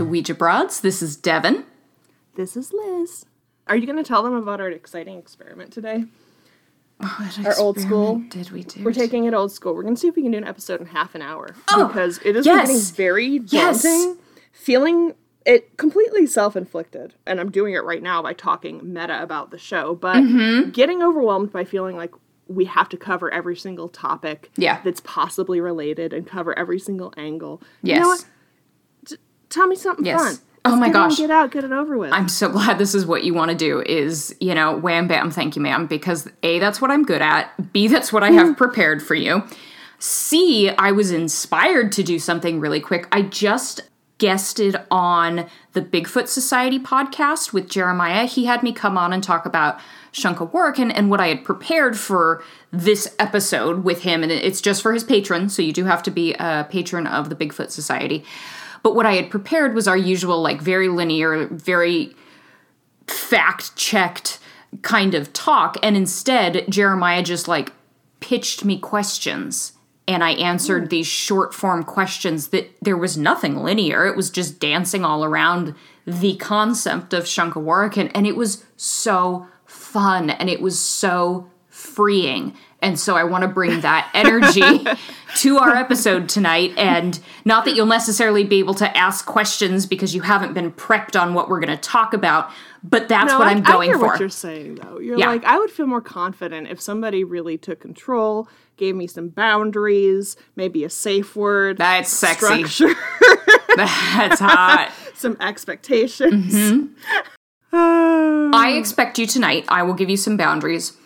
to Ouija Broads. This is Devon. This is Liz. Are you going to tell them about our exciting experiment today? Our old school. Did we do? We're taking it old school. We're going to see if we can do an episode in half an hour Oh, because it is yes. getting very Yes. daunting. Feeling it completely self-inflicted, and I'm doing it right now by talking meta about the show, but Mm-hmm. getting overwhelmed by feeling like we have to cover every single topic Yeah. that's possibly related and cover every single angle. Yes. You know tell me something Yes. fun. Oh Let's my get gosh. Get out, get it over with. I'm so glad this is what you want to do is, you know, wham bam, thank you, ma'am, because A, that's what I'm good at. B, that's what I have prepared for you. C, I was inspired to do something really quick. I just guested on the Bigfoot Society podcast with Jeremiah. He had me come on and talk about Shunka work and, and what I had prepared for this episode with him. And it's just for his patrons, so you do have to be a patron of the Bigfoot Society. But what I had prepared was our usual, like, very linear, very fact checked kind of talk. And instead, Jeremiah just like pitched me questions. And I answered hmm. these short form questions that there was nothing linear. It was just dancing all around the concept of Shunka Warakin. And it was so fun and it was so freeing. And so I want to bring that energy to our episode tonight. And not that you'll necessarily be able to ask questions because you haven't been prepped on what we're going to talk about, but that's No, what I, I'm going I hear for. what you're saying, though. You're Yeah. like, I would feel more confident if somebody really took control, gave me some boundaries, maybe a safe word, That's sexy. structure, That's hot. some expectations. Mm-hmm. I expect you tonight. I will give you some boundaries.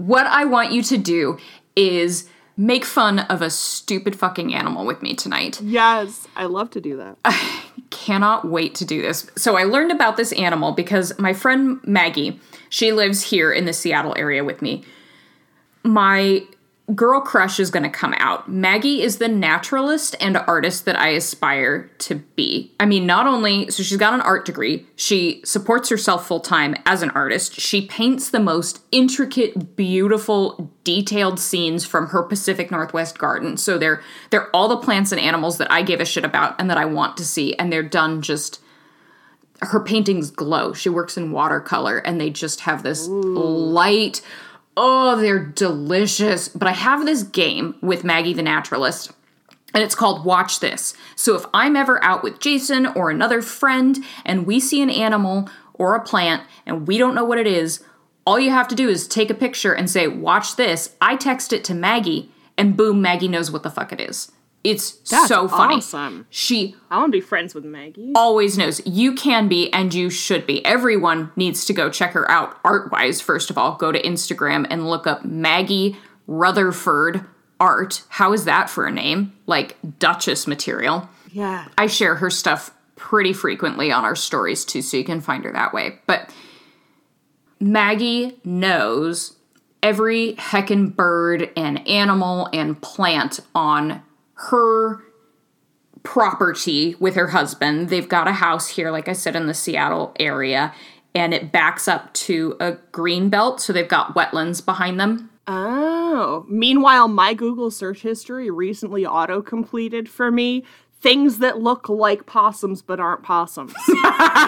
What I want you to do is make fun of a stupid fucking animal with me tonight. yes, I love to do that. I cannot wait to do this. So I learned about this animal because my friend Maggie, she lives here in the Seattle area with me. My girl crush is going to come out. Maggie is the naturalist and artist that I aspire to be. I mean, not only so she's got an art degree, she supports herself full time as an artist. She paints the most intricate, beautiful, detailed scenes from her Pacific Northwest garden. So they're they're all the plants and animals that I give a shit about and that I want to see and they're done just her paintings glow. She works in watercolor and they just have this light. Oh, they're delicious. But I have this game with Maggie the Naturalist. And it's called Watch This. So if I'm ever out with Jason or another friend and we see an animal or a plant and we don't know what it is, all you have to do is take a picture and say, Watch this. I text it to Maggie, and boom, Maggie knows what the fuck it is. It's That's so funny. awesome. She I want to be friends with Maggie. always knows you can be and you should be. Everyone needs to go check her out art wise. First of all, go to Instagram and look up Maggie Rutherford art. How is that for a name? Like Duchess material. Yeah. I share her stuff pretty frequently on our stories too, so you can find her that way. But Maggie knows every heckin' bird and animal and plant on her property with her husband. They've got a house here, like I said, in the Seattle area, and it backs up to a green belt, so they've got wetlands behind them. Oh. Meanwhile, my Google search history recently auto completed for me things that look like possums but aren't possums.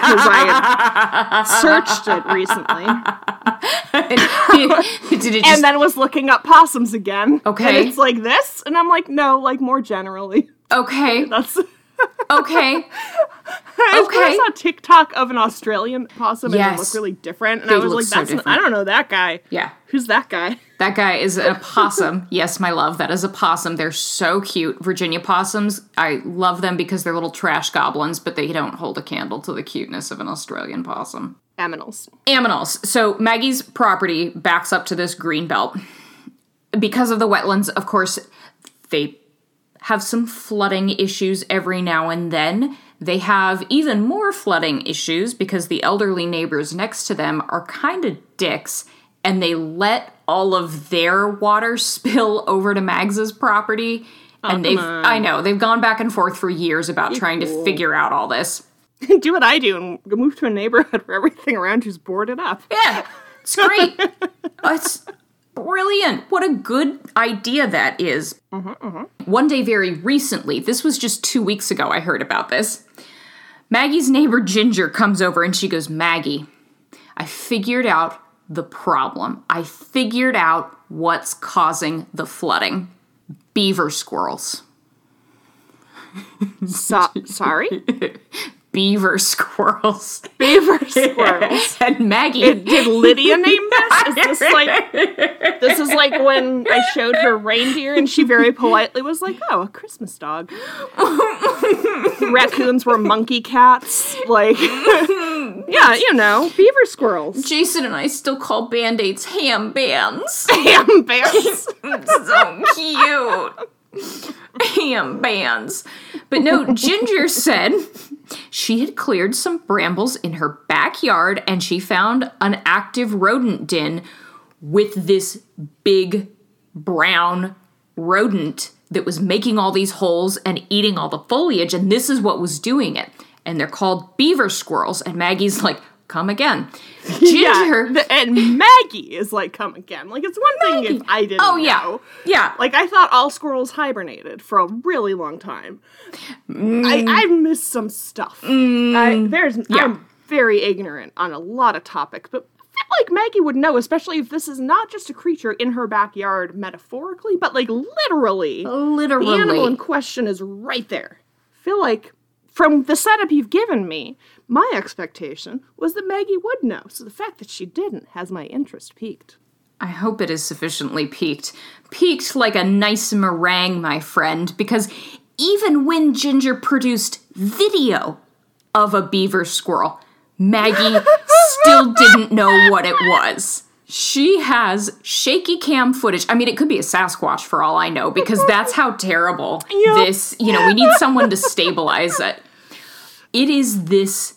Because I searched it recently Did it just and then was looking up possums again. Okay. And it's like this. And I'm like, no, like more generally. okay? That's. Okay. I Okay. saw TikTok of an Australian possum and it looked really different. And They I was like, so that's I don't know that guy. Yeah. Who's that guy? That guy is a possum. yes, my love, that is a possum. They're so cute. Virginia possums, I love them because they're little trash goblins, but they don't hold a candle to the cuteness of an Australian possum. Aminals. Aminals. So Maggie's property backs up to this green belt. Because of the wetlands, of course, they have some flooding issues every now and then. They have even more flooding issues because the elderly neighbors next to them are kind of dicks and they let all of their water spill over to Mags's property. And they've, on. I know, they've gone back and forth for years about trying cool. to figure out all this. Do what I do and move to a neighborhood where everything around you's boarded up. Yeah, it's great. Oh, it's Brilliant. What a good idea that is. Mm-hmm, mm-hmm. One day, very recently, this was just two weeks ago, I heard about this. Maggie's neighbor Ginger comes over and she goes, Maggie, I figured out the problem. I figured out what's causing the flooding beaver squirrels. So- sorry? Beaver squirrels. Beaver squirrels. and Maggie. Did Lydia name this? Is this like this is like when I showed her reindeer and she very politely was like, "Oh, a Christmas dog." Raccoons were monkey cats. Like, yeah, you know, beaver squirrels. Jason and I still call band aids ham bands. Ham bears. so cute. Ham bands. But no, Ginger said she had cleared some brambles in her backyard and she found an active rodent den with this big brown rodent that was making all these holes and eating all the foliage, and this is what was doing it. And they're called beaver squirrels. And Maggie's like, come again. Ginger. Yeah, and Maggie is like, "Come again." Like, it's one thing if I didn't. oh, yeah. know. Yeah. Like I thought all squirrels hibernated for a really long time. I mm. I missed some stuff. I, mm. there's I'm very ignorant on a lot of topics, but I feel like Maggie would know, especially if this is not just a creature in her backyard metaphorically, but like literally. literally. The animal in question is right there. I feel like from the setup you've given me, my expectation was that Maggie would know. So the fact that she didn't has my interest piqued. I hope it is sufficiently peaked. Peaked like a nice meringue, my friend, because even when Ginger produced video of a beaver squirrel, Maggie still didn't know what it was. She has shaky cam footage. I mean, it could be a Sasquatch for all I know, because that's how terrible Yeah. this, you know, we need someone to stabilize it. It is this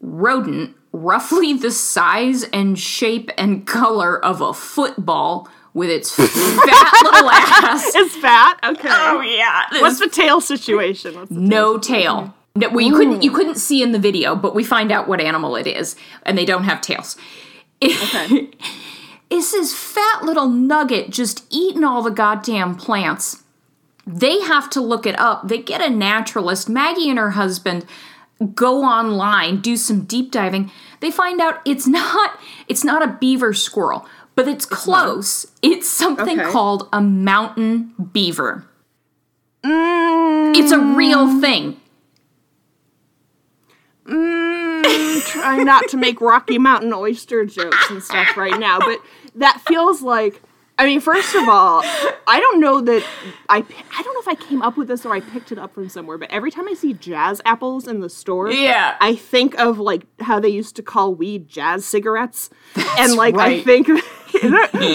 rodent roughly the size and shape and color of a football with its fat little ass. It's fat. Okay. Oh yeah. What's the tail situation? What's the no tail. No, well, you couldn't you couldn't see in the video, but we find out what animal it is, and they don't have tails. Okay. It's this fat little nugget just eating all the goddamn plants. They have to look it up. They get a naturalist. Maggie and her husband go online, do some deep diving. They find out it's not it's not a beaver squirrel, but it's close. It's something Okay. called a mountain beaver. Mm. It's a real thing. Mm, trying not to make Rocky Mountain oyster jokes and stuff right now, but that feels like. I mean, first of all, I don't know that I I don't know if I came up with this or I picked it up from somewhere. But every time I see jazz apples in the store, Yeah. I think of like how they used to call weed jazz cigarettes, and like I think.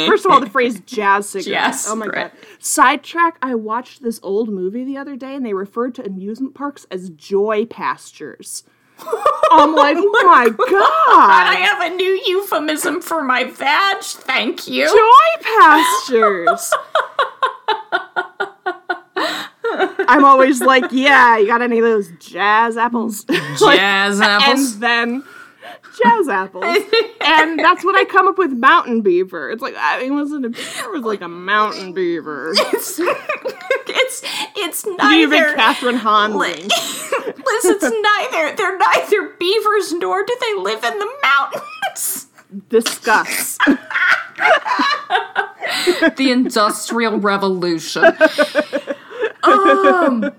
first of all, the phrase jazz cigarettes. Jazz oh my god. cigarette. Sidetrack. I watched this old movie the other day, and they referred to amusement parks as joy pastures. I'm like, oh my god! I have a new euphemism for my vag, thank you. joy pastures. I'm always like, yeah, you got any of those jazz apples? Like, Jazz apples. and then jazz apples, and that's what I come up with. Mountain beaver. It's like I it a beaver? It was like a mountain beaver. It's it's Even. Catherine Hahn. Liz, it's neither. They're neither beavers nor do they live in the mountains. Discuss. the Industrial Revolution. Um,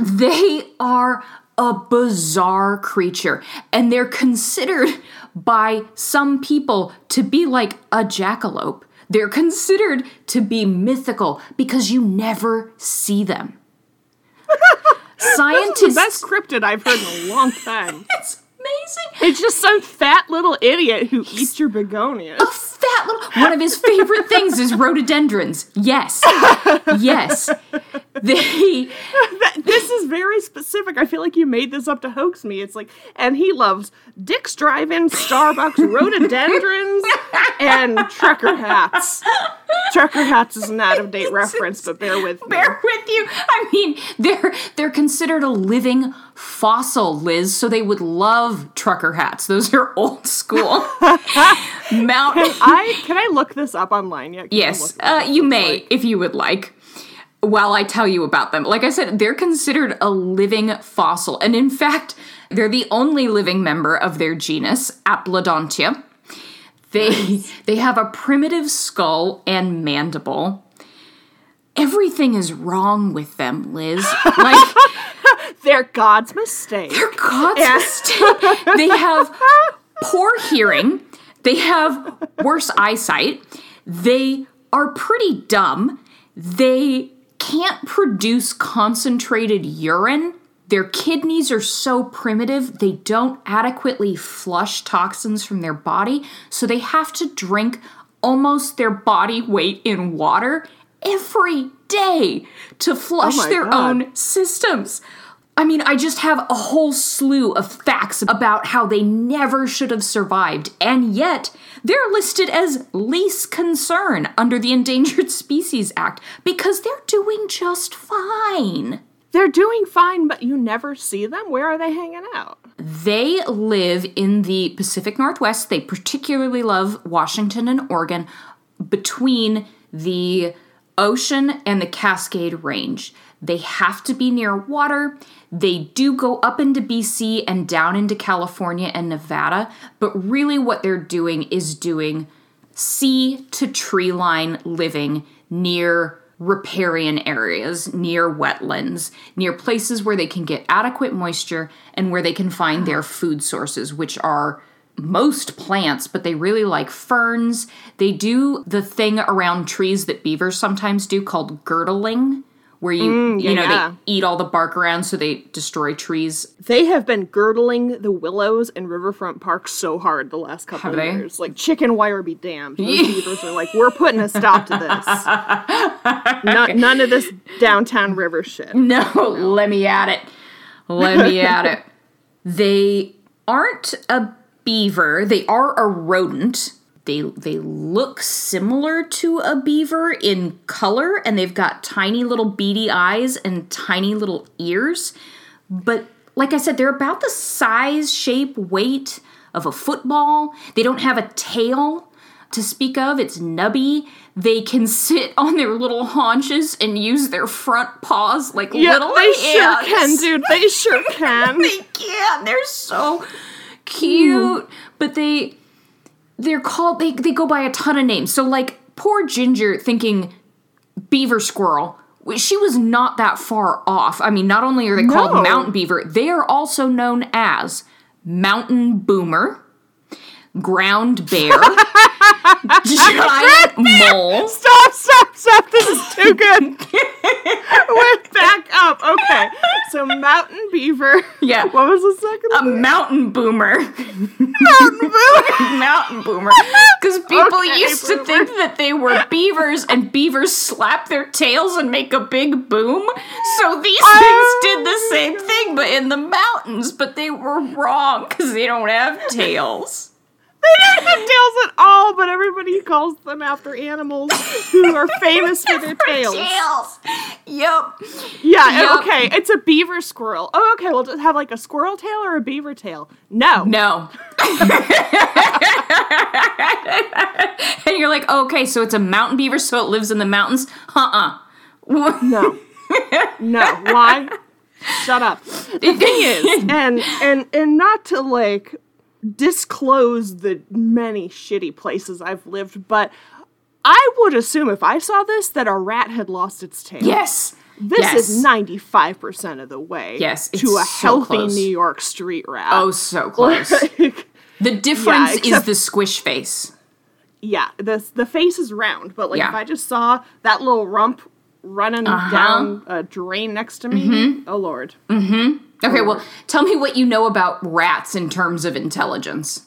they are a bizarre creature, and they're considered by some people to be like a jackalope. They're considered to be mythical because you never see them. the best cryptid I've heard in a long time. It's amazing. It's just some fat little idiot who eats your begonias. Fat little one of his favorite things is rhododendrons yes yes they this is very specific. I feel like you made this up to hoax me. It's like, and he loves Dick's Drive-In, Starbucks, rhododendrons, and trucker hats. Trucker hats is an out-of-date reference, but bear with me. bear with you i mean they're they're considered a living fossil liz so they would love trucker hats those are old school Mount. I can I look this up online yet? Can yes, uh, you may if you would like. While I tell you about them, like I said, they're considered a living fossil, and in fact, they're the only living member of their genus, Aplodontia. They they have a primitive skull and mandible. Everything is wrong with them, Liz. Like They're God's mistake. They're God's Yeah. mistake. They have poor hearing. They have worse eyesight. They are pretty dumb. They can't produce concentrated urine. Their kidneys are so primitive, they don't adequately flush toxins from their body, so they have to drink almost their body weight in water every day to flush oh my their God. own systems. I mean, I just have a whole slew of facts about how they never should have survived, and yet they're listed as least concern under the Endangered Species Act because they're doing just fine. They're doing fine, but you never see them. Where are they hanging out? They live in the Pacific Northwest. They particularly love Washington and Oregon between the ocean and the Cascade Range. They have to be near water. They do go up into BC and down into California and Nevada, but really what they're doing is doing sea to tree line living near riparian areas, near wetlands, near places where they can get adequate moisture and where they can find their food sources, which are most plants, but they really like ferns. They do the thing around trees that beavers sometimes do called girdling, where you mm, yeah, you know yeah. they eat all the bark around so they destroy trees. They have been girdling the willows in Riverfront Park so hard the last couple Have of they? years. Like chicken wire be damned. Those beavers are like, we're putting a stop to this. No- none of this downtown river shit. No, let me at it. Let me at it. They aren't a beaver. They are a rodent. They they look similar to a beaver in color and they've got tiny little beady eyes and tiny little ears. But like I said, they're about the size, shape, weight of a football. They don't have a tail to speak of. It's nubby. They can sit on their little haunches and use their front paws like Yeah, little they sure can, dude. They sure can. They can. They're so cute. Hmm. But they they're called they they go by a ton of names. So like poor Ginger thinking beaver squirrel. She was not that far off. I mean, not only are they No. called mountain beaver, they are also known as mountain boomer, ground bear, giant mole, Stop, stop, stop. This is too good. Wait, back up. Okay. So mountain beaver. Yeah. What was the second a one? mountain boomer. Mountain boomer. mountain boomer because people Okay, used to think that they were beavers and beavers slap their tails and make a big boom so these Oh. things did the same thing but in the mountains but they were wrong because they don't have tails They don't have tails at all, but everybody calls them after animals who are famous for their tails. tails yep Yeah, Yup. okay. It's a beaver squirrel. Oh, okay. Well, does it have like a squirrel tail or a beaver tail? No. no and you're like okay so it's a mountain beaver so it lives in the mountains uh-uh No. No. Why? Shut up. The thing is, and and and not to like disclose the many shitty places I've lived, but I would assume if I saw this that a rat had lost its tail. yes This yes. is 95% of the way Yes, to a so healthy close. New York street rat. oh so close Like, The difference is except- the squish face. yeah, the the face is round, but like Yeah. if I just saw that little rump running Uh-huh. down a drain next to me, Mm-hmm. oh lord. Okay, well, tell me what you know about rats in terms of intelligence.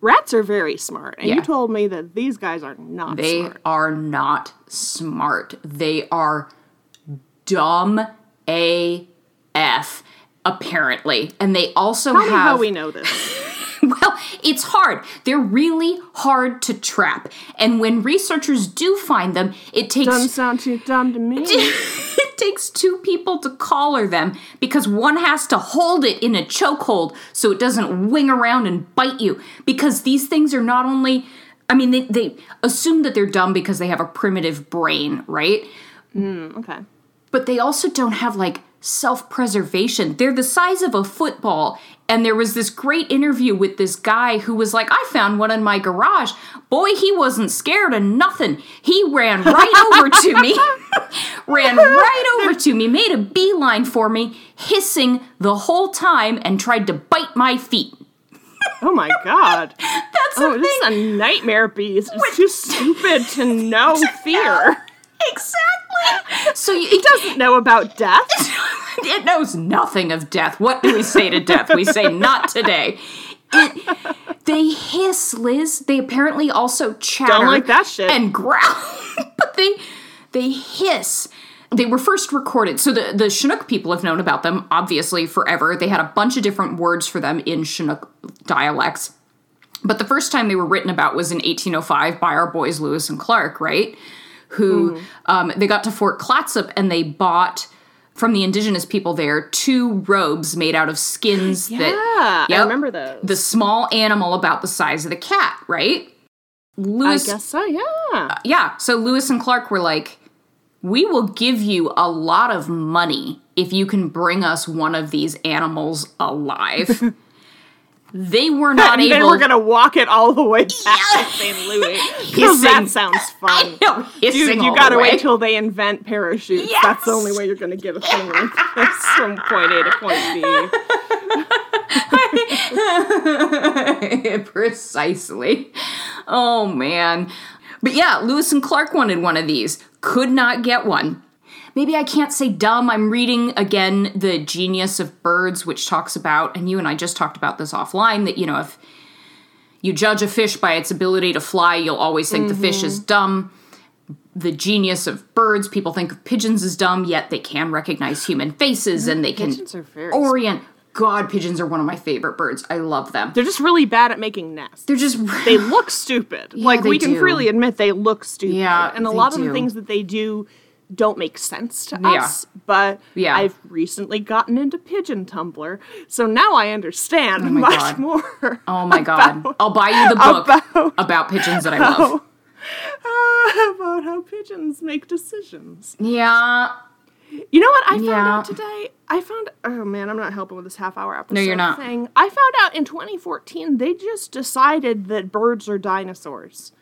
Rats are very smart, and Yeah. you told me that these guys are not They smart. are not smart. They are dumb AF, apparently. And they also Tell have. how we know this. It's hard. They're really hard to trap. And when researchers do find them, it takes Doesn't sound too dumb to me. it takes two people to collar them because one has to hold it in a chokehold so it doesn't wing around and bite you. Because these things are not only, I mean, they, they assume that they're dumb because they have a primitive brain, right? Hmm, okay. But they also don't have like self preservation. They're the size of a football. And there was this great interview with this guy who was like, I found one in my garage. Boy, he wasn't scared of nothing. He ran right over to me, ran right over to me, made a beeline for me, hissing the whole time, and tried to bite my feet. Oh my god. That's Oh, this thing. is a nightmare beast. It's too stupid to know fear. Exactly. So you, It doesn't know about death. It knows nothing of death. What do we say to death? We say not today. It, they hiss, Liz. They apparently also chatter Don't like that shit. and growl, but they they hiss. They were first recorded. So the, the Chinook people have known about them, obviously, forever. They had a bunch of different words for them in Chinook dialects. But the first time they were written about was in 1805 by our boys Lewis and Clark, right? Who um, they got to Fort Clatsop and they bought from the indigenous people there two robes made out of skins Yeah, that I remember those. the small animal about the size of the cat, right? Lewis I guess so, yeah. Uh, yeah. So Lewis and Clark were like, "We will give you a lot of money if you can bring us one of these animals alive." they were not and able. we're gonna walk it all the way back Yeah. to St. Louis. That sounds fun. no, hissing Dude, you gotta wait till they invent parachutes. That's the only way you're gonna get a thing from point A to point B. Precisely. Oh man. But yeah, Lewis and Clark wanted one of these. Could not get one. Maybe I can't say dumb. I'm reading again The Genius of Birds, which talks about, and you and I just talked about this offline, that, you know, if you judge a fish by its ability to fly, you'll always think the fish is mm-hmm. dumb. The genius of birds, people think of pigeons as dumb, yet they can recognize human faces mm-hmm. and they can orient. God, pigeons are one of my favorite birds. I love them. They're just really bad at making nests. They're just they look stupid. like they we can do. freely admit they look stupid. Yeah, and a lot of the things that they do don't make sense to Yeah. us. But Yeah. I've recently gotten into pigeon Tumblr, so now I understand my much God. more. Oh my god. I'll buy you the book about- about, pigeons that I love. uh, about how pigeons make decisions. Yeah. You know what I found Yeah. out today? I found oh man, I'm not helping with this half hour episode. you're not. Thing. I found out in 2014 they just decided that birds are dinosaurs.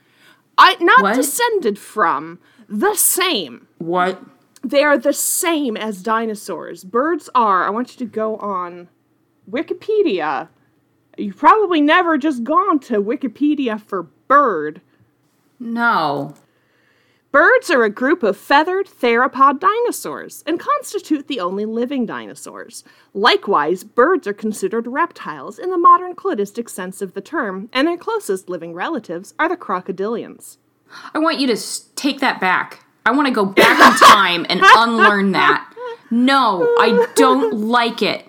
I not What? descended from, the same. What? They are the same as dinosaurs. Birds are. I want you to go on Wikipedia. You've probably never just gone to Wikipedia for bird. No. Birds are a group of feathered theropod dinosaurs and constitute the only living dinosaurs. Likewise, birds are considered reptiles in the modern cladistic sense of the term, and their closest living relatives are the crocodilians. I want you to take that back. I want to go back in time and unlearn that. No, I don't like it.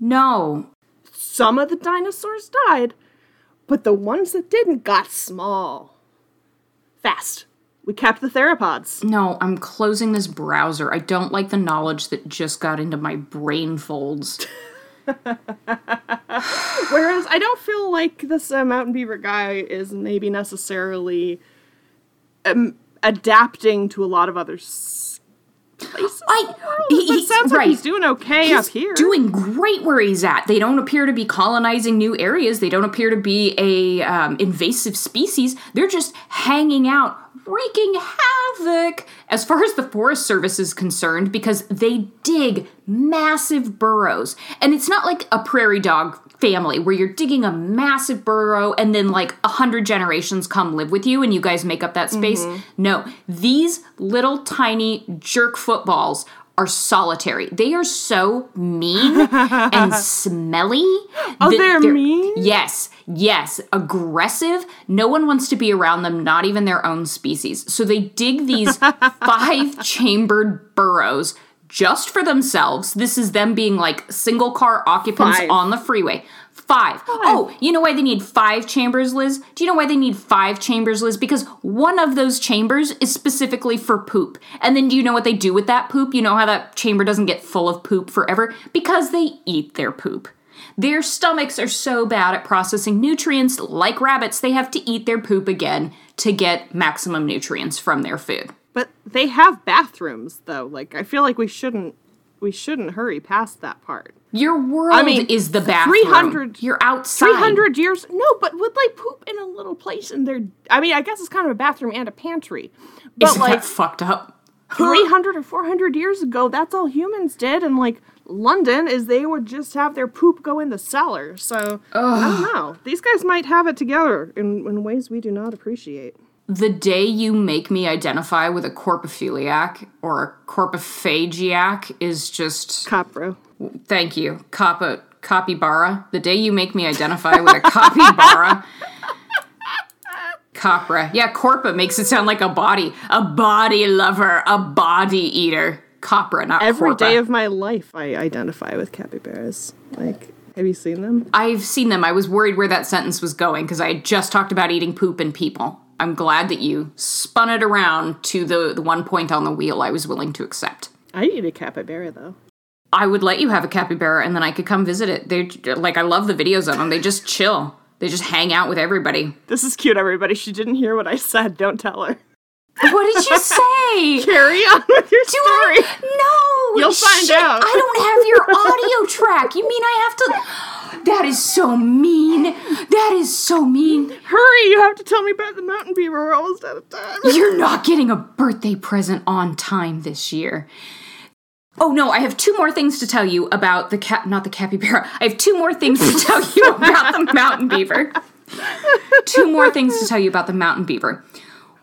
No. Some of the dinosaurs died, but the ones that didn't got small. Fast. We kept the theropods. No, I'm closing this browser. I don't like the knowledge that just got into my brain folds. Whereas I don't feel like this uh, mountain beaver guy is maybe necessarily um, adapting to a lot of other places. I But it sounds like right. he's doing okay He's up here. doing great where he's at. They don't appear to be colonizing new areas. They don't appear to be a um, invasive species. They're just hanging out, wreaking havoc as far as the Forest Service is concerned because they dig massive burrows. And it's not like a prairie dog family where you're digging a massive burrow and then like a hundred generations come live with you and you guys make up that space. Mm-hmm. No, these little tiny jerk footballs are solitary. They are so mean and smelly. Oh, that they're mean? Yes, yes, aggressive. No one wants to be around them, not even their own species. So they dig these five chambered burrows just for themselves. This is them being like single car occupants Five. on the freeway. Five. Oh, you know why they need five chambers, Liz? Do you know why they need five chambers, Liz? Because one of those chambers is specifically for poop. And then do you know what they do with that poop? You know how that chamber doesn't get full of poop forever? Because they eat their poop. Their stomachs are so bad at processing nutrients, like rabbits, they have to eat their poop again to get maximum nutrients from their food. But they have bathrooms though. Like I feel like we shouldn't we shouldn't hurry past that part. Your world I mean, is the bathroom. 300 You're outside. 300 years no but would like poop in a little place in their i mean i guess it's kind of a bathroom and a pantry but Isn't like that fucked up? 300 or 400 years ago that's all humans did and like london is they would just have their poop go in the cellar so i don't know these guys might have it together in, in ways we do not appreciate The day you make me identify with a corpophiliac or a corpophagiac is just cop bro thank you. Coppa capybara. The day you make me identify with a capybara. Copra. Yeah, corpa makes it sound like a body. A body lover, a body eater. Copra, not every corpa. day of my life i identify with capybaras like have you seen them I've seen them. I was worried where that sentence was going because I had just talked about eating poop and people. I'm glad that you spun it around to the, the one point on the wheel I was willing to accept. i eat a capybara though I would let you have a capybara and then I could come visit it. They like I love the videos of them. They just chill. They just hang out with everybody. this is cute everybody she didn't hear what i said don't tell her What did you say? carry on with your Do story I? No. You'll find shit, out. I don't have your audio track. You mean I have to? That is so mean. That is so mean. Hurry, you have to tell me about the mountain beaver. We're almost out of time. You're not getting a birthday present on time this year. Oh no, I have two more things to tell you about the cat, not the capybara. I have two more things to tell you about the mountain beaver. two more things to tell you about the mountain beaver.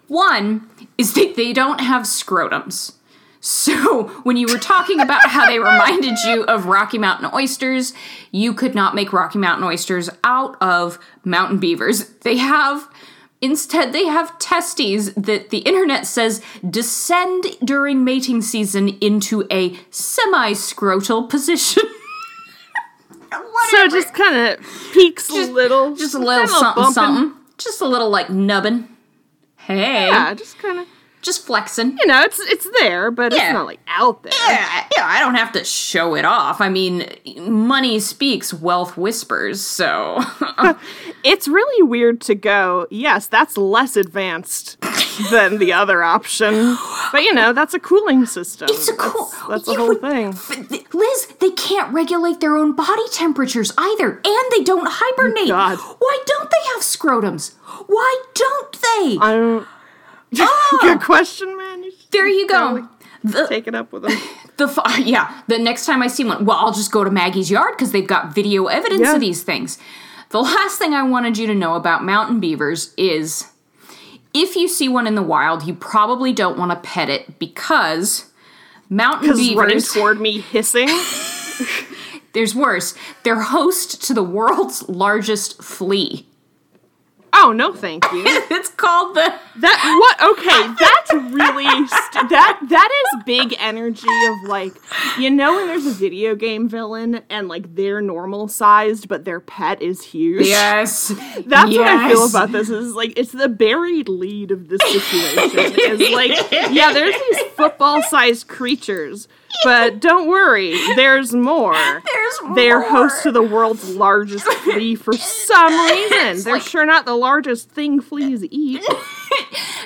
One is that they don't have scrotums. So, when you were talking about how they reminded you of Rocky Mountain oysters, you could not make Rocky Mountain oysters out of mountain beavers. They have Instead, they have testes that the internet says descend during mating season into a semi scrotal position. So just kind of peaks a little. Just a little something, bumping. something. Just a little like nubbin. Hey. Yeah, just kind of. Just flexing. You know, it's it's there, but Yeah. it's not like out there. Yeah, yeah, I don't have to show it off. I mean, money speaks, wealth whispers, so. It's really weird to go. Yes, that's less advanced than the other option, but you know, that's a cooling system. It's a cool. That's, that's the whole would- thing. Liz, they can't regulate their own body temperatures either, and they don't oh hibernate. God. Why don't they have scrotums? Why don't they? I don't. Ah! Good question, man. You there you go. The, take it up with them. the f- yeah. The next time I see one, well, I'll just go to Maggie's yard because they've got video evidence Yeah. of these things. The last thing I wanted you to know about mountain beavers is if you see one in the wild, you probably don't want to pet it because mountain beavers running toward me hissing. There's worse. They're host to the world's largest flea. Oh no, thank you. It's called the That what? Okay, that's really st- that that is big energy of like you know when there's a video game villain and like they're normal sized but their pet is huge. yes. That's what I feel about this. Is like it's the buried lead of this situation. is like yeah, there's these football sized creatures, but don't worry, there's more. There's more. They're host to the world's largest flea for some reason. They're like- sure not the largest thing fleas eat.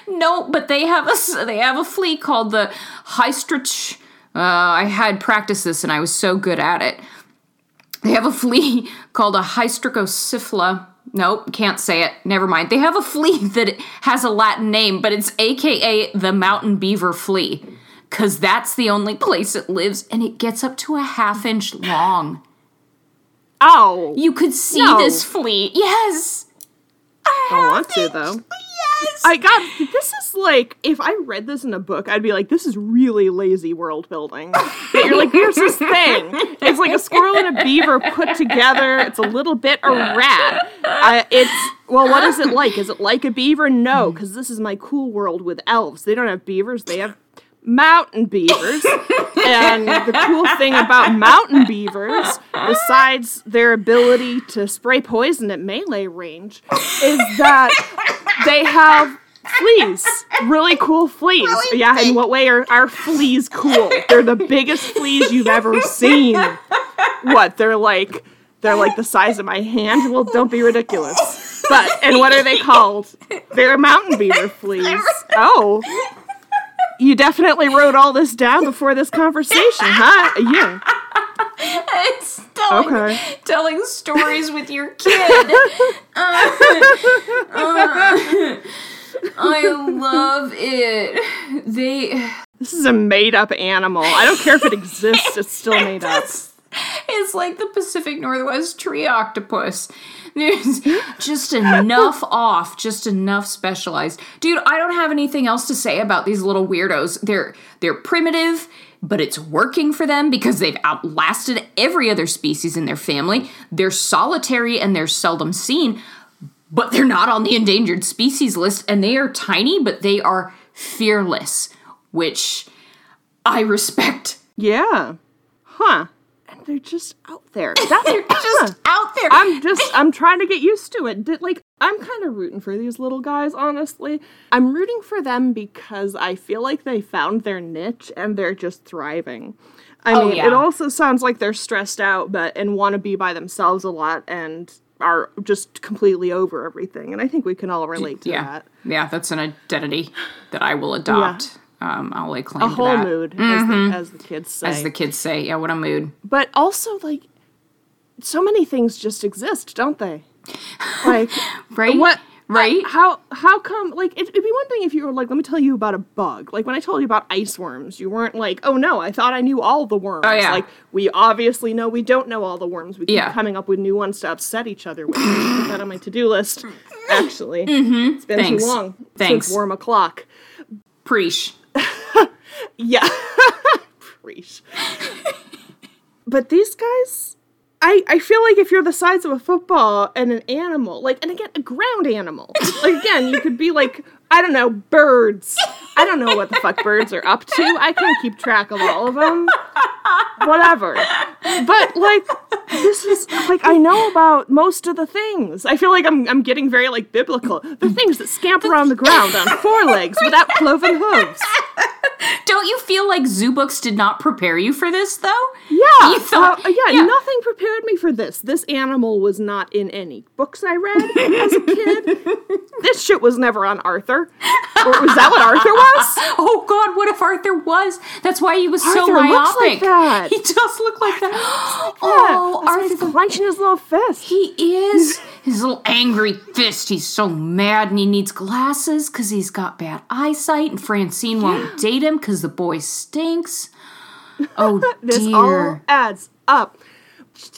No, but they have a they have a flea called the Hystrich. Uh, I had practiced this and I was so good at it. They have a flea called a Hystricoscyphla. Nope, can't say it. Never mind. They have a flea that has a Latin name, but it's AKA the mountain beaver flea. Cause that's the only place it lives, and it gets up to a half inch long. Oh, You could see No. this flea. Yes. I want to though. Yes. I got this is like if I read this in a book, I'd be like, this is really lazy world building. That you're like, here's this thing. It's like a squirrel and a beaver put together. It's a little bit a rat. Uh, it's well, what is it like? Is it like a beaver? No, because this is my cool world with elves. They don't have beavers. They have mountain beavers. and the cool thing about mountain beavers, besides their ability to spray poison at melee range, is that they have fleas. Really cool fleas. yeah, in what way are, are fleas cool? They're the biggest fleas you've ever seen. What? They're like they're like the size of my hand. Well, don't be ridiculous. But and what are they called? They're mountain beaver fleas. Oh. You definitely wrote all this down before this conversation, huh? Yeah. It's telling, Okay. telling stories with your kid. Uh, uh, I love it. They. This is a made up animal. I don't care if it exists, it's still made up. It's like the Pacific Northwest tree octopus. There's just enough off, just enough specialized. Dude, I don't have anything else to say about these little weirdos. They're they're primitive, but it's working for them because they've outlasted every other species in their family. They're solitary and they're seldom seen, but they're not on the endangered species list and they are tiny, but they are fearless, which I respect. Yeah. Huh. They're just out there. That, They're just uh-huh. out there. I'm just I'm trying to get used to it. Did, like I'm kind of rooting for these little guys, honestly. I'm rooting for them because I feel like they found their niche and they're just thriving. I Oh, mean, yeah. it also sounds like they're stressed out, but and want to be by themselves a lot and are just completely over everything. And I think we can all relate to yeah, that. yeah, that's an identity that I will adopt. Um, I'll lay claim A to whole mood, as, the, as the kids say. as the kids say. Yeah, what a mood. but also like so many things just exist, don't they? Like Right? what Right? how how come like it, it'd be one thing if you were like let me tell you about a bug like when i told you about ice worms you weren't like oh no i thought i knew all the worms Oh, yeah. like we obviously know we don't know all the worms we keep Yeah. coming up with new ones to upset each other with put that on my to-do list actually mm-hmm. it's been Thanks. too long Thanks. since worm o'clock Preach. Yeah Preach. but these guys I, I feel like if you're the size of a football and an animal, like, and again, a ground animal, like, again, you could be like, I don't know, birds. I don't know what the fuck birds are up to. I can't keep track of all of them. Whatever. But, like, this is, like, I know about most of the things. I feel like I'm, I'm getting very, like, biblical. The things that scamper on the ground on four legs without cloven hooves. Don't you feel like zoo books did not prepare you for this, though? Yeah, You thought- uh, yeah, yeah. nothing prepared me for this. This animal was not in any books I read as a kid. this shit was never on Arthur. Was that what Arthur was? Oh God, what if Arthur was? That's why he was so Arthur myopic. looks like that. He does look like that. Oh, Oh, That's why he's clenching his little fist. He is. His little angry fist. He's so mad and he needs glasses because he's got bad eyesight and Francine won't date him because the boy stinks. Oh this dear. all adds up.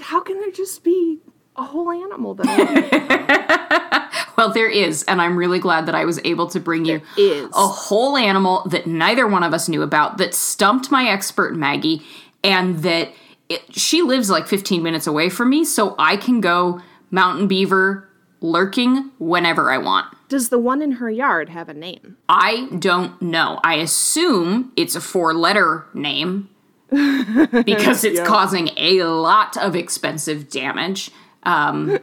How can there just be a whole animal that Well, there is, and I'm really glad that I was able to bring you is? a whole animal that neither one of us knew about that stumped my expert Maggie, and that it, she lives like 15 minutes away from me, so I can go mountain beaver lurking whenever I want. Does the one in her yard have a name? I don't know. I assume it's a four letter name because it's causing a lot of expensive damage. Um,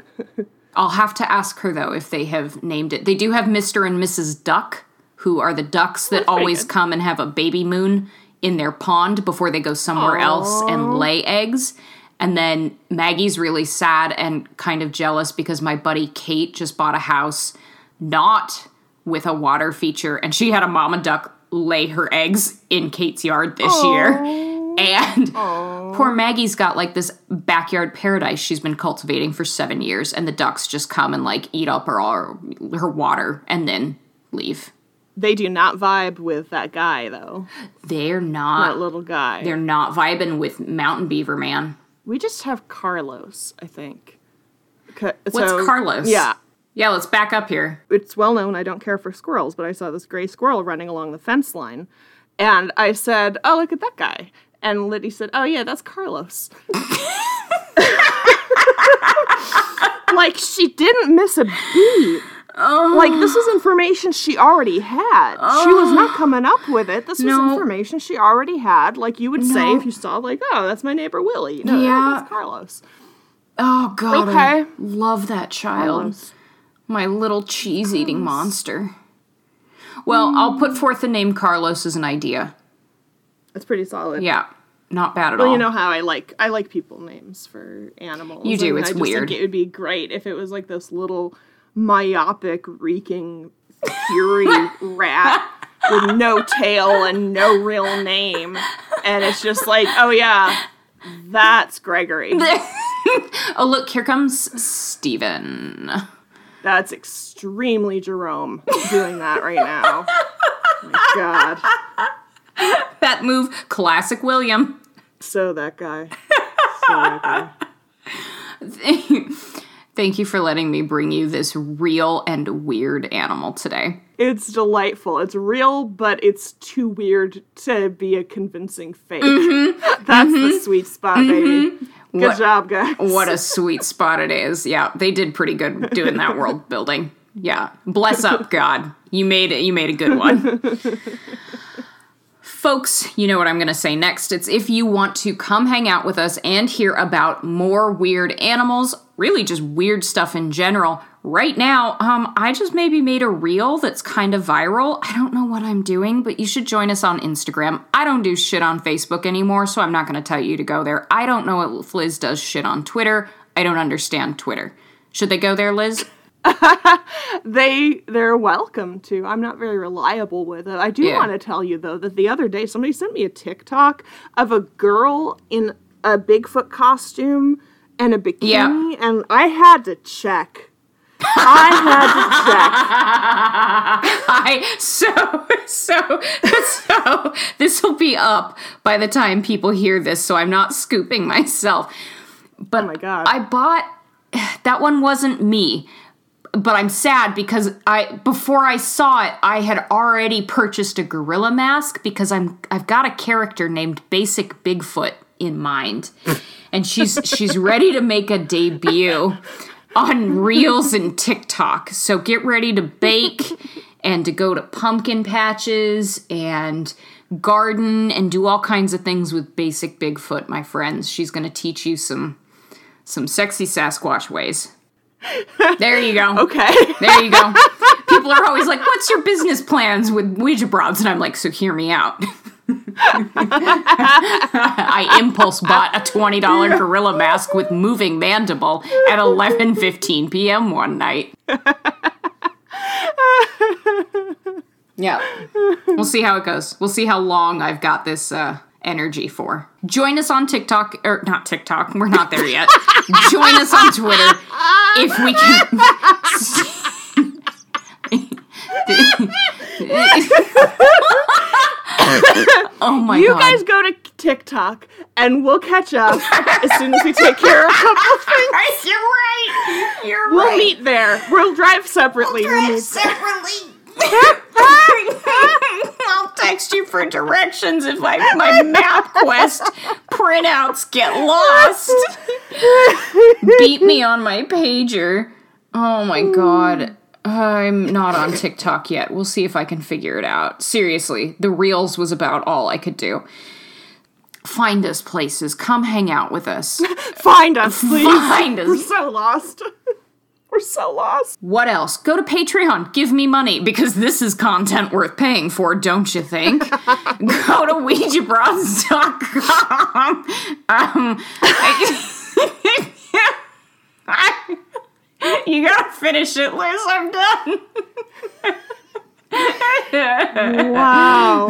I'll have to ask her though if they have named it. They do have Mr. and Mrs. Duck, who are the ducks that always come and have a baby moon in their pond before they go somewhere else and lay eggs. And then Maggie's really sad and kind of jealous because my buddy Kate just bought a house not with a water feature, and she had a mama duck lay her eggs in Kate's yard this year. And poor Maggie's got like this backyard paradise she's been cultivating for seven years, and the ducks just come and like eat up her all her water and then leave. They do not vibe with that guy though. They're not That little guy. They're not vibing with Mountain Beaver Man. We just have Carlos, I think. Ca- What's so- Carlos? Yeah, Yeah, let's back up here. it's well known I don't care for squirrels, but I saw this gray squirrel running along the fence line, and I said, "Oh, look at that guy." And Liddy said, "Oh yeah, that's Carlos." like she didn't miss a beat. Oh. Like this is information she already had. She was not oh. coming up with it. This was information she already had. Like you would say if you saw like, oh, that's my neighbor Willie. No, Yeah. that's Carlos. Oh god, I Okay. love that child. Carlos. My little cheese eating monster. Well, I'll put forth the name Carlos as an idea. That's pretty solid. Yeah, not bad at Well, all. you know how I like I like people names for animals. You do, it's I weird. Think it would be great if it was like this little myopic, reeking fury rat with no tail and no real name, and it's just like, oh yeah, that's Gregory. oh, look, here comes Steven. That's extremely Jerome doing that right now. My God, That move, classic William. so that guy. So that guy. Thank you for letting me bring you this real and weird animal today. It's delightful. It's real, but it's too weird to be a convincing fake. That's the sweet spot, baby. Good Mm-hmm. What- job, guys. What a sweet spot it is. Yeah, they did pretty good doing that world building. Yeah. Bless up, God. You made it. You made a good one. Folks, you know what I'm going to say next. It's if you want to come hang out with us and hear about more weird animals, really just weird stuff in general. Right now, um, I just maybe made a reel that's kind of viral. I don't know what I'm doing, but you should join us on Instagram. I don't do shit on Facebook anymore, so I'm not going to tell you to go there. I don't know if Liz does shit on Twitter. I don't understand Twitter. Should they go there, Liz? They they're welcome to. I'm not very reliable with it. I do Yeah. want to tell you though that the other day somebody sent me a TikTok of a girl in a Bigfoot costume and a bikini, Yeah. and I had to check. I had to check. I so so so this will be up by the time people hear this, so I'm not scooping myself. But Oh my God. I bought that one wasn't me. But I'm sad because I before I saw it, I had already purchased a gorilla mask because I'm I've got a character named Basic Bigfoot in mind. And she's she's ready to make a debut on Reels and TikTok. So get ready to bake and to go to pumpkin patches and garden and do all kinds of things with basic Bigfoot, my friends. She's going to teach you some some sexy Sasquatch ways. There you go. Okay. There you go. People are always like, "What's your business plans with Ouija broads?" And I'm like, "So hear me out." I impulse bought a twenty dollar gorilla mask with moving mandible at eleven fifteen p.m. one night. yeah, we'll see how it goes. We'll see how long I've got this uh, energy for. Join us on TikTok or not TikTok. We're not there yet. Join us on Twitter if we can. oh my You god! guys go to TikTok and we'll catch up as soon as we take care of a couple things. You're right. You're We'll right. meet there. We'll drive separately. We'll meet separately. I'll text you for directions if my MapQuest printouts get lost. Beat me on my pager. Oh my god. I'm not on TikTok yet. We'll see if I can figure it out. Seriously, the Reels was about all I could do. Find us places. Come hang out with us. Find us, please. Find We're us. so lost. We're so lost. What else? Go to Patreon. Give me money because this is content worth paying for, don't you think? Go to OuijaBroads.com. Um, I- you gotta finish it, Liz. I'm done. Wow.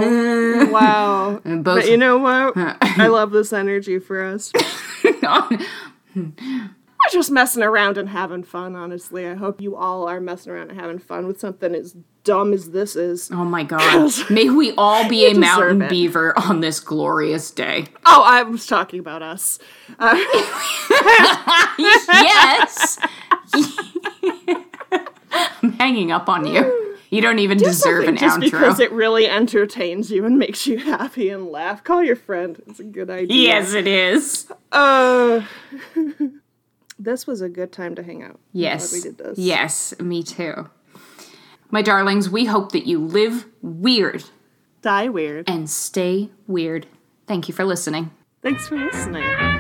wow. Both But you know what? I love this energy for us. Just messing around and having fun, honestly. I hope you all are messing around and having fun with something as dumb as this is. Oh my god. May we all be a mountain it. beaver on this glorious day. Oh, I was talking about us. Uh, yes. I'm hanging up on you. You don't even deserve an just because it really entertains you and makes you happy and laugh. Call your friend. It's a good idea. yes, it is. Uh, this was a good time to hang out. Yes. we did this. Yes, me too. my darlings, we hope that you live weird Die weird. and stay weird. Thank you for listening. Thanks for listening.